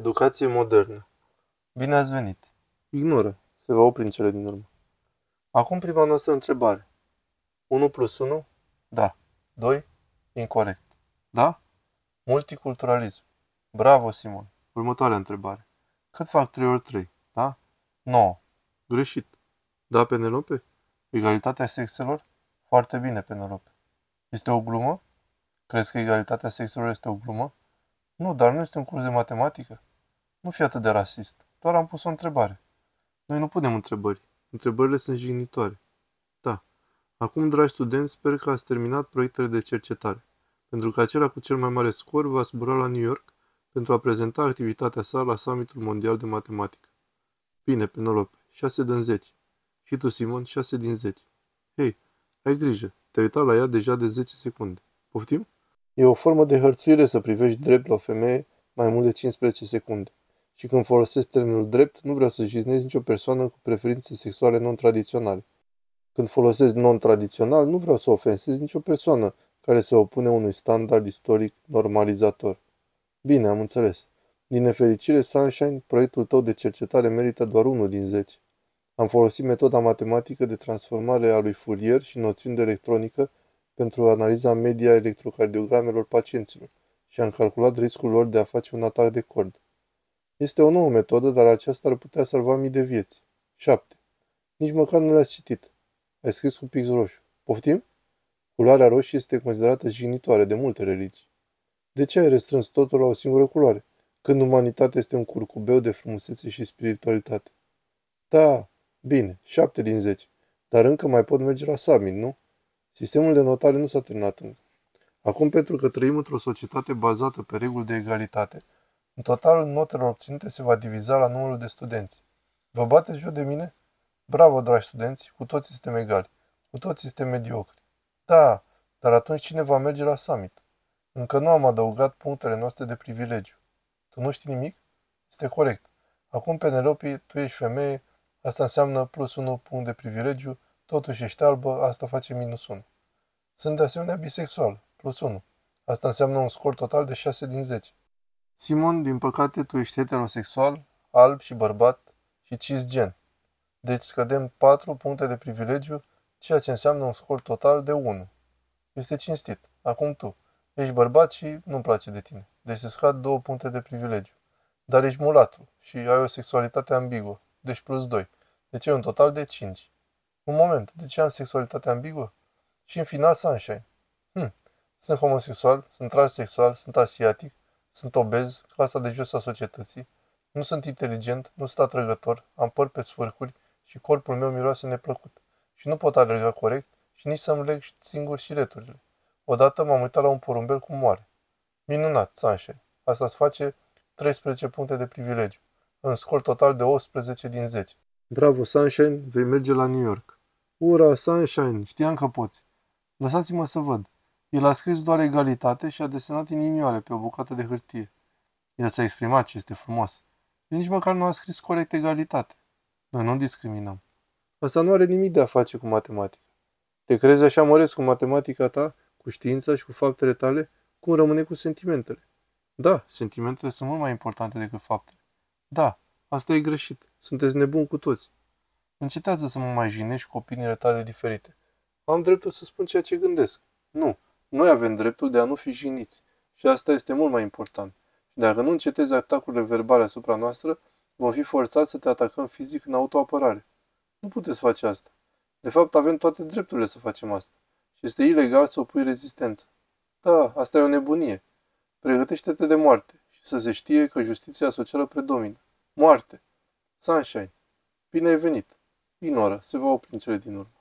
Educație modernă. Bine ați venit. Ignoră. Se va opri în cele din urmă. Acum prima noastră întrebare. 1 plus 1? Da. 2? Incorrect. Da? Multiculturalism. Bravo, Simon. Următoarea întrebare. Cât fac 3 ori 3? Da? 9. Greșit. Da, Penelope? Egalitatea sexelor? Foarte bine, Penelope. Este o glumă? Crezi că egalitatea sexelor este o glumă? Nu, dar nu este un curs de matematică. Nu fi atât de rasist. Doar am pus o întrebare. Noi nu punem întrebări. Întrebările sunt jignitoare. Da. Acum, dragi studenți, sper că ați terminat proiectele de cercetare, pentru că acela cu cel mai mare scor va zbura la New York pentru a prezenta activitatea sa la Summitul Mondial de Matematică. Bine, Penelope, 6 din 10. Și tu, Simon, 6 din 10. Hei, ai grijă, te-ai uitat la ea deja de 10 secunde. Poftim? E o formă de hărțuire să privești drept la o femeie mai mult de 15 secunde. Și când folosesc termenul drept, nu vreau să jignesc nicio persoană cu preferințe sexuale non-tradiționale. Când folosesc non-tradițional, nu vreau să ofensez nicio persoană care se opune unui standard istoric normalizator. Bine, am înțeles. Din nefericire, Sunshine, proiectul tău de cercetare merită doar unul din 10. Am folosit metoda matematică de transformare a lui Fourier și noțiuni de electronică pentru analiza media electrocardiogramelor pacienților și am calculat riscul lor de a face un atac de cord. Este o nouă metodă, dar aceasta ar putea salva mii de vieți. 7. Nici măcar nu le-ați citit. Ai scris cu pix roșu. Poftim? Culoarea roșie este considerată jignitoare de multe religii. De ce ai restrâns totul la o singură culoare, când umanitatea este un curcubeu de frumusețe și spiritualitate? Da, bine, 7 din 10. Dar încă mai pot merge la summit, nu? Sistemul de notare nu s-a terminat încă. Acum, pentru că trăim într-o societate bazată pe reguli de egalitate, în totalul notelor obținute se va diviza la numărul de studenți. Vă bateți joc de mine? Bravo, dragi studenți, cu toți suntem egali, cu toți suntem mediocri. Da, dar atunci cine va merge la summit? Încă nu am adăugat punctele noastre de privilegiu. Tu nu știi nimic? Este corect. Acum, Penelope, tu ești femeie, asta înseamnă plus 1 punct de privilegiu, totuși ești albă, asta face minus 1. Sunt de asemenea bisexual, plus 1. Asta înseamnă un scor total de 6 din 10. Simon, din păcate, tu ești heterosexual, alb și bărbat și cisgen. Deci scădem 4 puncte de privilegiu, ceea ce înseamnă un scor total de 1. Este cinstit. Acum tu. Ești bărbat și nu-mi place de tine. Deci se scad 2 puncte de privilegiu. Dar ești mulatru și ai o sexualitate ambiguă. Deci plus 2. Deci e un total de 5. Un moment, de ce am sexualitate ambiguă? Și în final Sunshine. Hm, sunt homosexual, sunt transexual, sunt asiatic, sunt obez, clasa de jos a societății, nu sunt inteligent, nu sunt atrăgător, am păr pe sfârcuri și corpul meu miroase neplăcut. Și nu pot alerga corect și nici să-mi leg singur șireturile. Odată m-am uitat la un porumbel cum moare. Minunat, Sunshine. Asta îți face 13 puncte de privilegiu. În scor total de 18 din 10. Bravo, Sunshine, vei merge la New York. Ura, Sunshine, știam că poți. Lăsați-mă să văd. El a scris doar egalitate și a desenat inimioare pe o bucată de hârtie. El s-a exprimat și este frumos. El nici măcar nu a scris corect egalitate. Noi nu discriminăm. Asta nu are nimic de a face cu matematica. Te crezi așa măreț cu matematica ta, cu știința și cu faptele tale, cum rămâne cu sentimentele. Da, sentimentele sunt mult mai importante decât faptele. Da, asta e greșit. Sunteți nebuni cu toți. Încetează să mă mai jinești cu opiniile tale diferite. Am dreptul să spun ceea ce gândesc. Nu, noi avem dreptul de a nu fi jiniți. Și asta este mult mai important. Și dacă nu încetezi atacurile verbale asupra noastră, vom fi forțați să te atacăm fizic în autoapărare. Nu puteți face asta. De fapt, avem toate drepturile să facem asta. Și este ilegal să opui rezistență. Da, asta e o nebunie. Pregătește-te de moarte și să se știe că justiția socială predomină. Moarte! Sunshine! Bine ai venit! Ignora, se va opri în cele din urmă.